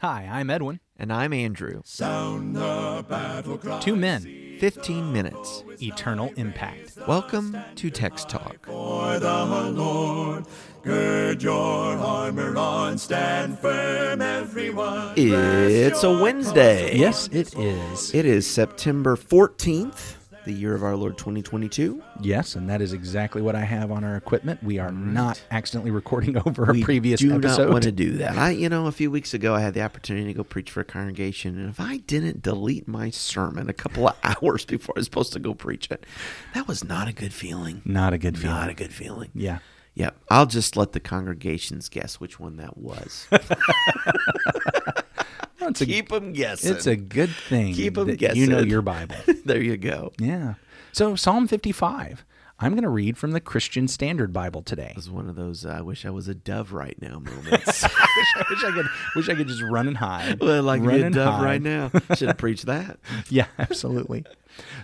Hi, I'm Edwin. And I'm Andrew. Sound the battle cry. Two men, 15 minutes. eternal impact. Welcome to Text Talk. For the Lord, gird your armor on, stand firm, everyone. It's a Wednesday. Yes, it is. It is September 14th, the year of our Lord 2022. Yes, and that is exactly what I have on our equipment. We are not accidentally recording over a we previous do episode. not want to do that. I, you know, a few weeks ago, I had the opportunity to go preach for a congregation, and if I didn't delete my sermon a couple of hours before I was supposed to go preach it, that was not a good feeling. Not a good feeling. Not a good feeling. Yeah. Yeah, I'll just let the congregations guess which one that was. It's, a, Keep them guessing. it's a good thing Keep them that you know your Bible. there you go. yeah. So, Psalm 55. I'm going to read from the Christian Standard Bible today. It was one of those uh, I wish I was a dove right now moments. I wish I could wish I could just run and hide. well, like run be a dove hide. right now. Should have preached that. Yeah, absolutely.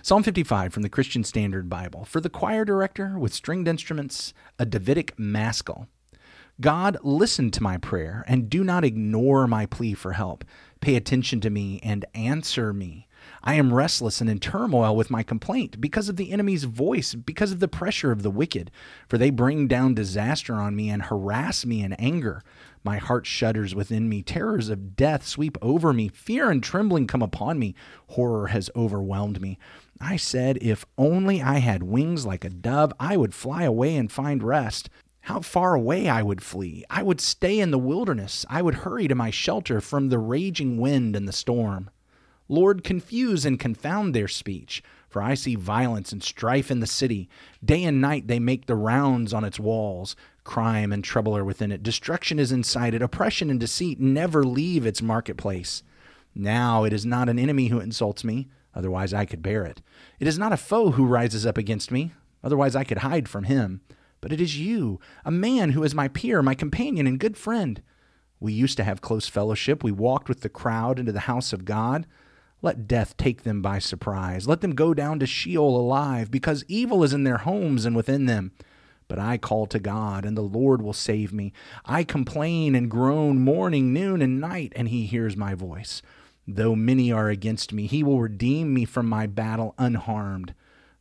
Psalm 55 from the Christian Standard Bible. For the choir director with stringed instruments, a Davidic maskil. God, listen to my prayer and do not ignore my plea for help. Pay attention to me and answer me. I am restless and in turmoil with my complaint because of the enemy's voice, because of the pressure of the wicked. For they bring down disaster on me and harass me in anger. My heart shudders within me. Terrors of death sweep over me. Fear and trembling come upon me. Horror has overwhelmed me. I said, If only I had wings like a dove, I would fly away and find rest. How far away I would flee. I would stay in the wilderness. I would hurry to my shelter from the raging wind and the storm. Lord, confuse and confound their speech, for I see violence and strife in the city. Day and night they make the rounds on its walls. Crime and trouble are within it. Destruction is inside it. Oppression and deceit never leave its marketplace. Now it is not an enemy who insults me, otherwise I could bear it. It is not a foe who rises up against me, otherwise I could hide from him. But it is you, a man who is my peer, my companion, and good friend. We used to have close fellowship. We walked with the crowd into the house of God. Let death take them by surprise. Let them go down to Sheol alive, because evil is in their homes and within them. But I call to God, and the Lord will save me. I complain and groan morning, noon, and night, and he hears my voice. Though many are against me, he will redeem me from my battle unharmed.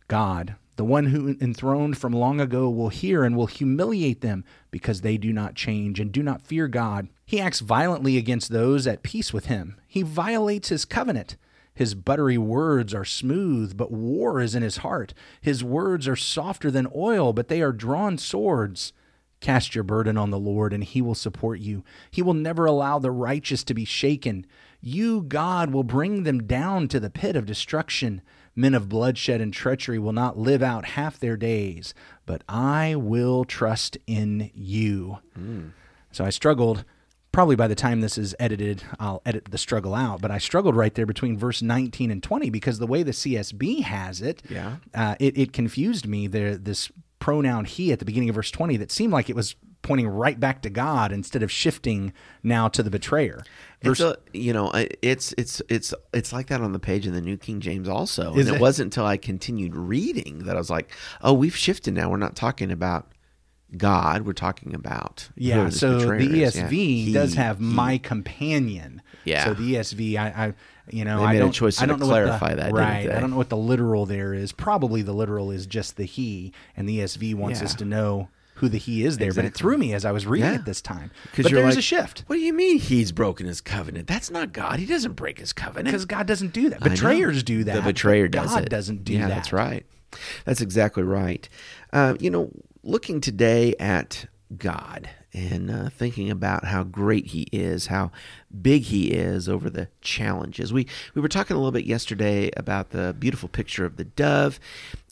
God, the one who enthroned from long ago, will hear and will humiliate them because they do not change and do not fear God. He acts violently against those at peace with him. He violates his covenant. His buttery words are smooth, but war is in his heart. His words are softer than oil, but they are drawn swords. Cast your burden on the Lord, and he will support you. He will never allow the righteous to be shaken. You, God, will bring them down to the pit of destruction. Men of bloodshed and treachery will not live out half their days, but I will trust in you. So I struggled. Probably by the time this is edited, I'll edit the struggle out. But I struggled right there between verse 19 and 20 because the way the CSB has it, Yeah. uh, it, it confused me. There, this pronoun he at the beginning of verse 20 that seemed like it was pointing right back to God instead of shifting now to the betrayer. It's a, you know, it's it's it's it's like that on the page in the New King James also. And it, it? wasn't until I continued reading that I was like, oh, we've shifted now. We're not talking about God. We're talking about Yeah, so the is. Yeah. ESV does He- have he. my companion. Yeah. So the ESV, I, I you know, I made a don't, choice I don't know what the- clarify that, right? I don't know what the literal there is. Probably the literal is just the he, and the ESV wants Yeah. us to know who the he is there. But it threw me as I was reading Yeah. it this time. But there's like, a shift What do you mean he's broken his covenant? That's not God. He doesn't break his covenant. because God doesn't do that. Betrayers do that. The betrayer does God it. doesn't do yeah, that. that's right. That's exactly right. Uh, you know, looking today at God and uh, thinking about how great He is, how big He is over the challenges. We we were talking a little bit yesterday about the beautiful picture of the dove,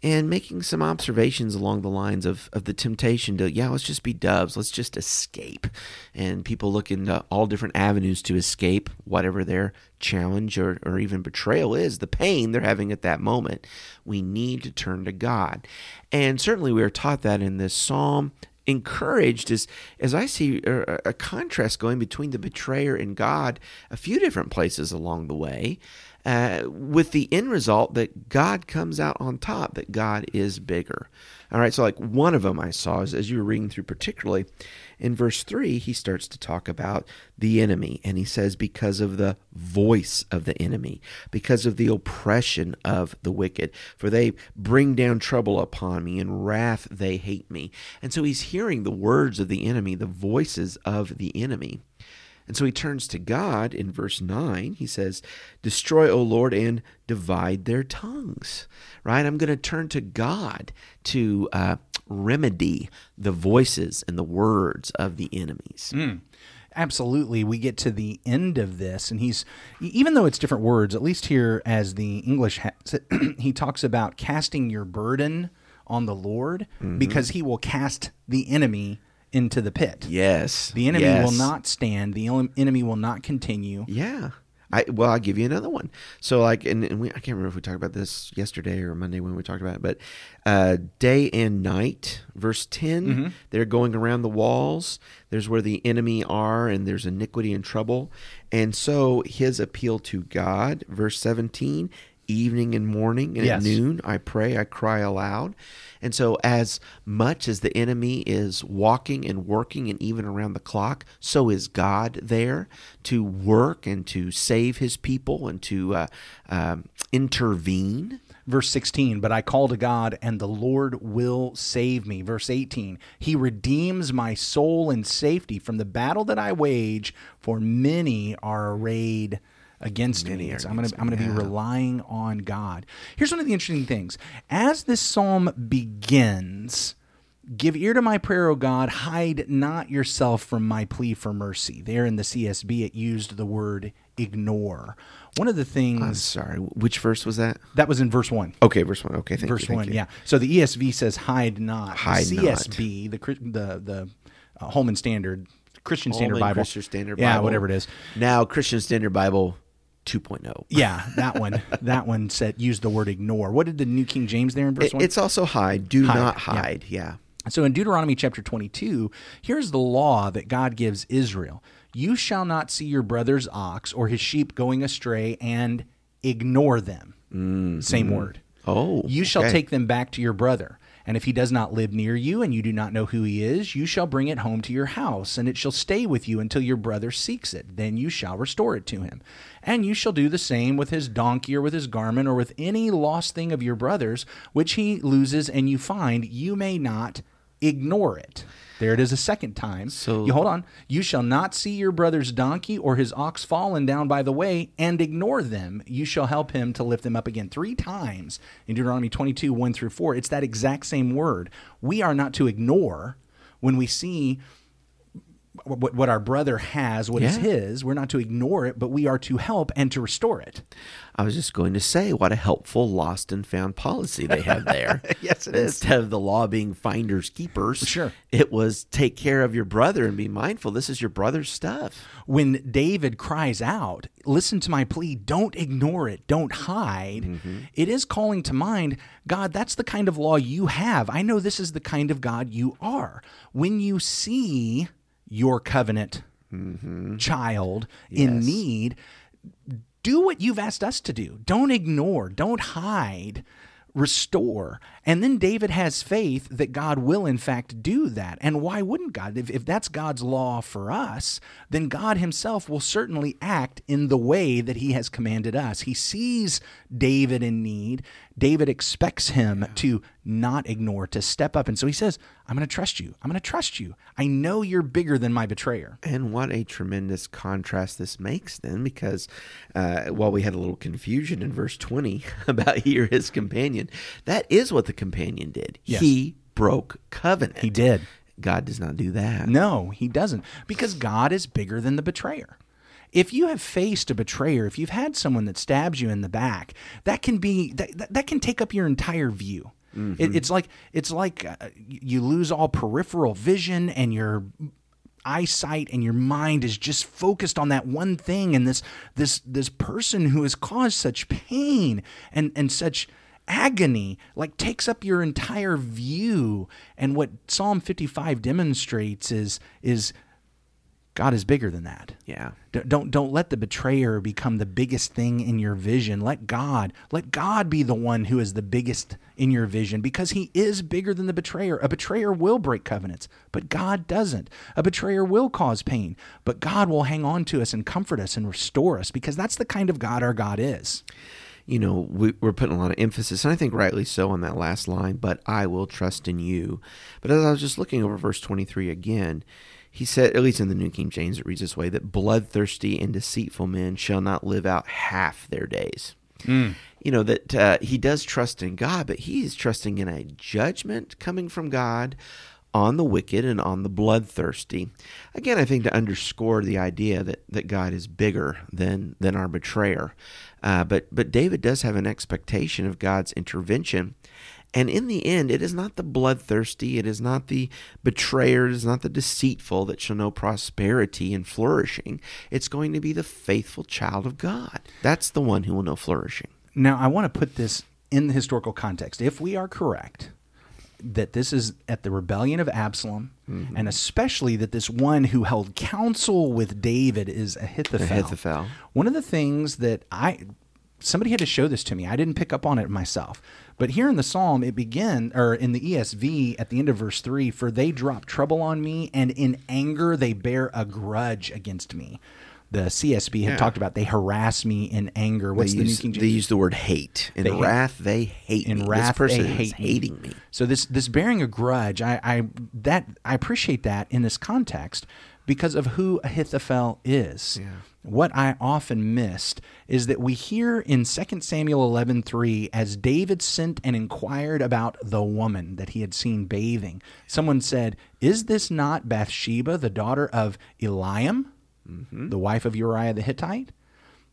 and making some observations along the lines of of the temptation to yeah, let's just be doves, let's just escape, and people look into all different avenues to escape whatever their challenge or, or even betrayal is, the pain they're having at that moment. We need to turn to God. And certainly we are taught that in this psalm encouraged as as I see a, a contrast going between the betrayer and God a few different places along the way uh, with the end result that God comes out on top, that God is bigger. All right, so like one of them I saw is as you were reading through, particularly in verse 3, he starts to talk about the enemy, and he says, Because of the voice of the enemy, because of the oppression of the wicked, for they bring down trouble upon me, in wrath they hate me. And so he's hearing the words of the enemy, the voices of the enemy. And so he turns to God in verse 9. He says, Destroy, O Lord, and divide their tongues. Right? I'm going to turn to God to uh, remedy the voices and the words of the enemies. Mm. Absolutely. We get to the end of this, and he's, even though it's different words, at least here as the English, has he talks about casting your burden on the Lord mm-hmm. because he will cast the enemy into the pit. Yes. The enemy yes. will not stand. The enemy will not continue. Yeah. I, well, I'll give you another one. So, like, and, and we, I can't remember if we talked about this yesterday or Monday when we talked about it, but uh, day and night, verse 10, mm-hmm. they're going around the walls. There's where the enemy are, and there's iniquity and trouble. And so, his appeal to God, verse 17, evening and morning and yes. at noon I pray, I cry aloud. And so, as much as the enemy is walking and working and even around the clock, so is God there to work and to save his people and to uh, um, intervene. Verse 16, but I call to God, and the Lord will save me. Verse 18, He redeems my soul in safety from the battle that I wage, for many are arrayed against Many me. I'm going to I'm going to be relying on God. Here's one of the interesting things. As this psalm begins, Give ear to my prayer, O God. Hide not yourself from my plea for mercy. There in the CSB, it used the word ignore. One of the things. I'm sorry. Which verse was that? That was in verse one. Okay, verse one. Okay, thank verse you. Verse one. Yeah. So the ESV says hide not. Hide the CSB, not. the the the uh, Holman Standard Christian Standard Bible. Christian Standard yeah, whatever it is. Now Christian Standard Bible 2.0. Yeah, that one. that one said use the word ignore. What did the New King James there in verse it, one? It's also hide. Do hide. not hide. Yeah. So in Deuteronomy chapter 22, here's the law that God gives Israel. You shall not see your brother's ox or his sheep going astray and ignore them. Mm-hmm. Same word. Oh. You okay. shall take them back to your brother. And if he does not live near you, and you do not know who he is, you shall bring it home to your house, and it shall stay with you until your brother seeks it. Then you shall restore it to him. And you shall do the same with his donkey, or with his garment, or with any lost thing of your brother's, which he loses and you find. You may not ignore it. There it is a second time. So you hold on. You shall not see your brother's donkey or his ox fallen down by the way and ignore them. You shall help him to lift them up again. Three times in Deuteronomy 22, 1 through 4. It's that exact same word. We are not to ignore when we see what, what our brother has, what yeah. is his. We're not to ignore it, but we are to help and to restore it. I was just going to say, what a helpful lost and found policy they have there. yes, it is. Instead of the law being finders keepers, sure, it was take care of your brother and be mindful. This is your brother's stuff. When David cries out, "Listen to my plea! Don't ignore it! Don't hide!" Mm-hmm. It is calling to mind, God. That's the kind of law you have. I know this is the kind of God you are. When you see your covenant mm-hmm. child yes. in need, do what you've asked us to do. Don't ignore, don't hide, restore. And then David has faith that God will, in fact, do that. And why wouldn't God? If, if that's God's law for us, then God himself will certainly act in the way that he has commanded us. He sees David in need. David expects him to not ignore, to step up. And so he says, I'm going to trust you. I'm going to trust you. I know you're bigger than my betrayer. And what a tremendous contrast this makes then, because uh, while we had a little confusion in verse 20 about here, his companion, that is what the companion did. Yes. He broke covenant. He did. God does not do that. No, he doesn't. Because God is bigger than the betrayer. If you have faced a betrayer, if you've had someone that stabs you in the back, that can be that, that, that can take up your entire view. Mm-hmm. It, it's like it's like uh, you lose all peripheral vision and your eyesight and your mind is just focused on that one thing and this this this person who has caused such pain and and such agony like takes up your entire view and what psalm 55 demonstrates is is God is bigger than that. Yeah. D- Don't don't let the betrayer become the biggest thing in your vision. Let God let God be the one who is the biggest in your vision because he is bigger than the betrayer. A betrayer will break covenants, but God doesn't. A betrayer will cause pain, but God will hang on to us and comfort us and restore us because that's the kind of God our God is. you know, we, we're putting a lot of emphasis, and I think rightly so, on that last line, but I will trust in you. But as I was just looking over verse 23 again, he said, at least in the New King James, it reads this way that bloodthirsty and deceitful men shall not live out half their days. You know, that uh, he does trust in God, but he is trusting in a judgment coming from God on the wicked and on the bloodthirsty. Again, I think to underscore the idea that, that God is bigger than than our betrayer. Uh, but but David does have an expectation of God's intervention. And in the end, it is not the bloodthirsty, it is not the betrayer, it is not the deceitful that shall know prosperity and flourishing. It's going to be the faithful child of God. That's the one who will know flourishing. Now, I want to put this in the historical context. If we are correct that this is at the rebellion of Absalom, mm-hmm. and especially that this one who held counsel with David is Ahithophel. Ahithophel. One of the things that I somebody had to show this to me. I didn't pick up on it myself. But here in the psalm, it begin or in the ESV at the end of verse three, for they drop trouble on me, and in anger they bear a grudge against me. The CSB had Yeah. talked about they harass me in anger. What's they the use, New King James? They use the word hate. In They hate- wrath, they hate in me. wrath this person they hate me. hating me. So this this bearing a grudge, I, I that I appreciate that in this context because of who Ahithophel is. Yeah. What I often missed is that we hear in 2 Samuel 11:3 as David sent and inquired about the woman that he had seen bathing. Someone said, "Is this not Bathsheba, the daughter of Eliam, Mm-hmm. the wife of Uriah the Hittite?"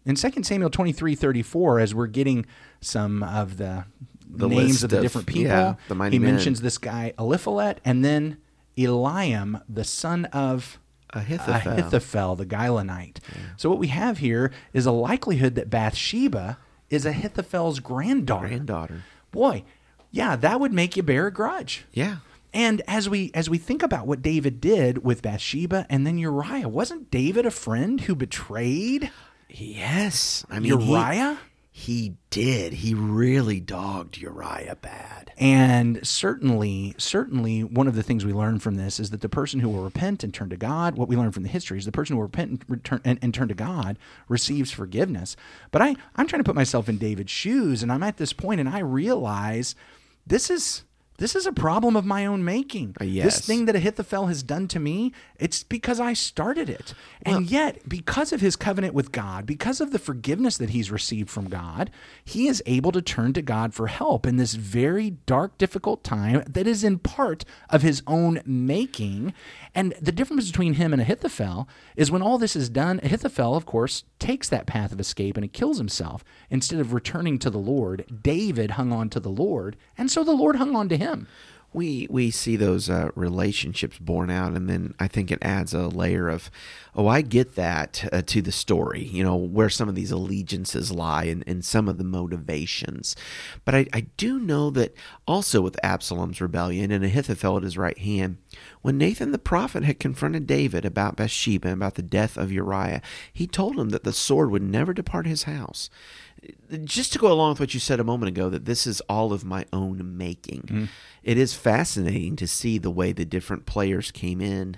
In 2 Samuel 23:34 as we're getting some of the, The names of the of- different people, yeah, the he men. mentions this guy Eliphelet and then Eliam, the son of Ahithophel. Ahithophel, the Gilonite. So what we have here is a likelihood that Bathsheba is Ahithophel's granddaughter. Granddaughter. Boy, yeah, that would make you bear a grudge. Yeah. And as we as we think about what David did with Bathsheba and then Uriah, wasn't David a friend who betrayed Yes. I mean, Uriah? He, did. He really dogged Uriah bad. And certainly, certainly, one of the things we learn from this is that the person who will repent and turn to God, what we learn from the history is the person who will repent and, return, and, and turn to God receives forgiveness. But I, I'm trying to put myself in David's shoes, and I'm at this point, and I realize this is this is a problem of my own making. Uh, This thing that Ahithophel has done to me, it's because I started it. And yet, because of his covenant with God, because of the forgiveness that he's received from God, he is able to turn to God for help in this very dark, difficult time that is in part of his own making. And the difference between him and Ahithophel is when all this is done, Ahithophel, of course, takes that path of escape and he kills himself. Instead of returning to the Lord, David hung on to the Lord, and so the Lord hung on to him. We we see those uh, relationships born out, and then I think it adds a layer of, oh, I get that uh, to the story. You know where some of these allegiances lie, and, and some of the motivations. But I, I do know that also with Absalom's rebellion and Ahithophel at his right hand, when Nathan the prophet had confronted David about Bathsheba and about the death of Uriah, he told him that the sword would never depart his house just to go along with what you said a moment ago, that this is all of my own making. Mm-hmm. It is fascinating to see the way the different players came in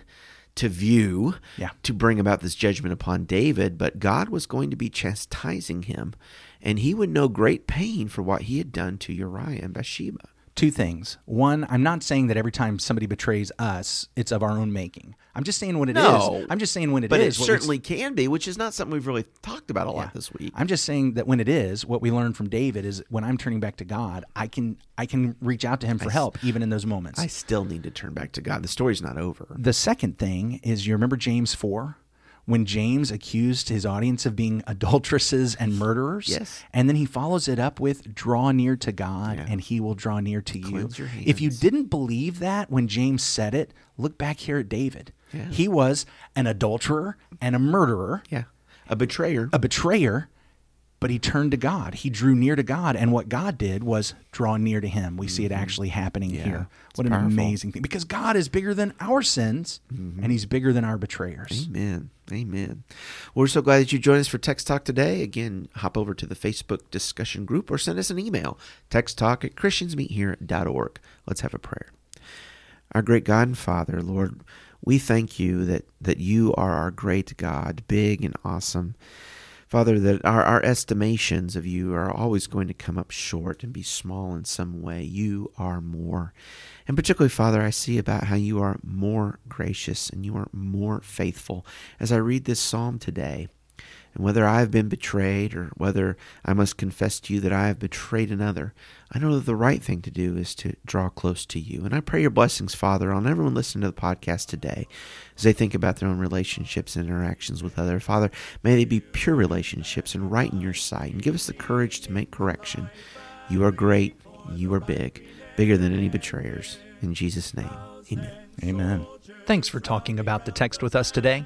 to view Yeah. to bring about this judgment upon David, but God was going to be chastising him, and he would know great pain for what he had done to Uriah and Bathsheba. Two things. One, I'm not saying that every time somebody betrays us, it's of our own making. I'm just saying when it is. No. I'm just saying when it is. but it what we- certainly can be, which is not something we've really talked about a lot this week. I'm just saying that when it is, what we learned from David is when I'm turning back to God, I can I can reach out to him for help even in those moments. I still need to turn back to God. The story's not over. the second thing is you remember James 4 when James accused his audience of being adulteresses and murderers Yes. and then he follows it up with draw near to God Yeah. and he will draw near to you. Cleanse your If you didn't believe that when James said it, look back here at David. Yeah. He was an adulterer and a murderer, Yeah. A betrayer. a betrayer, but he turned to God. He drew near to God, and what God did was draw near to him. We see it mm-hmm. actually happening here. What an powerful. amazing thing! Because God is bigger than our sins, mm-hmm. and He's bigger than our betrayers. Amen. Amen. We're so glad that you joined us for Text Talk today. Again, hop over to the Facebook discussion group or send us an email, texttalk at christiansmeethere.org. Let's have a prayer. Our great God and Father, Lord, we thank you that, that you are our great God, big and awesome. Father, that our, our estimations of you are always going to come up short and be small in some way. You are more. And particularly, Father, I see about how you are more gracious and you are more faithful as I read this psalm today. And whether I have been betrayed or whether I must confess to you that I have betrayed another, I know that the right thing to do is to draw close to you. And I pray your blessings, Father, on everyone listening to the podcast today as they think about their own relationships and interactions with others. Father, may they be pure relationships and right in your sight. And give us the courage to make correction. You are great. You are big, bigger than any betrayers. In Jesus' name, amen. Amen. Thanks for talking about the text with us today.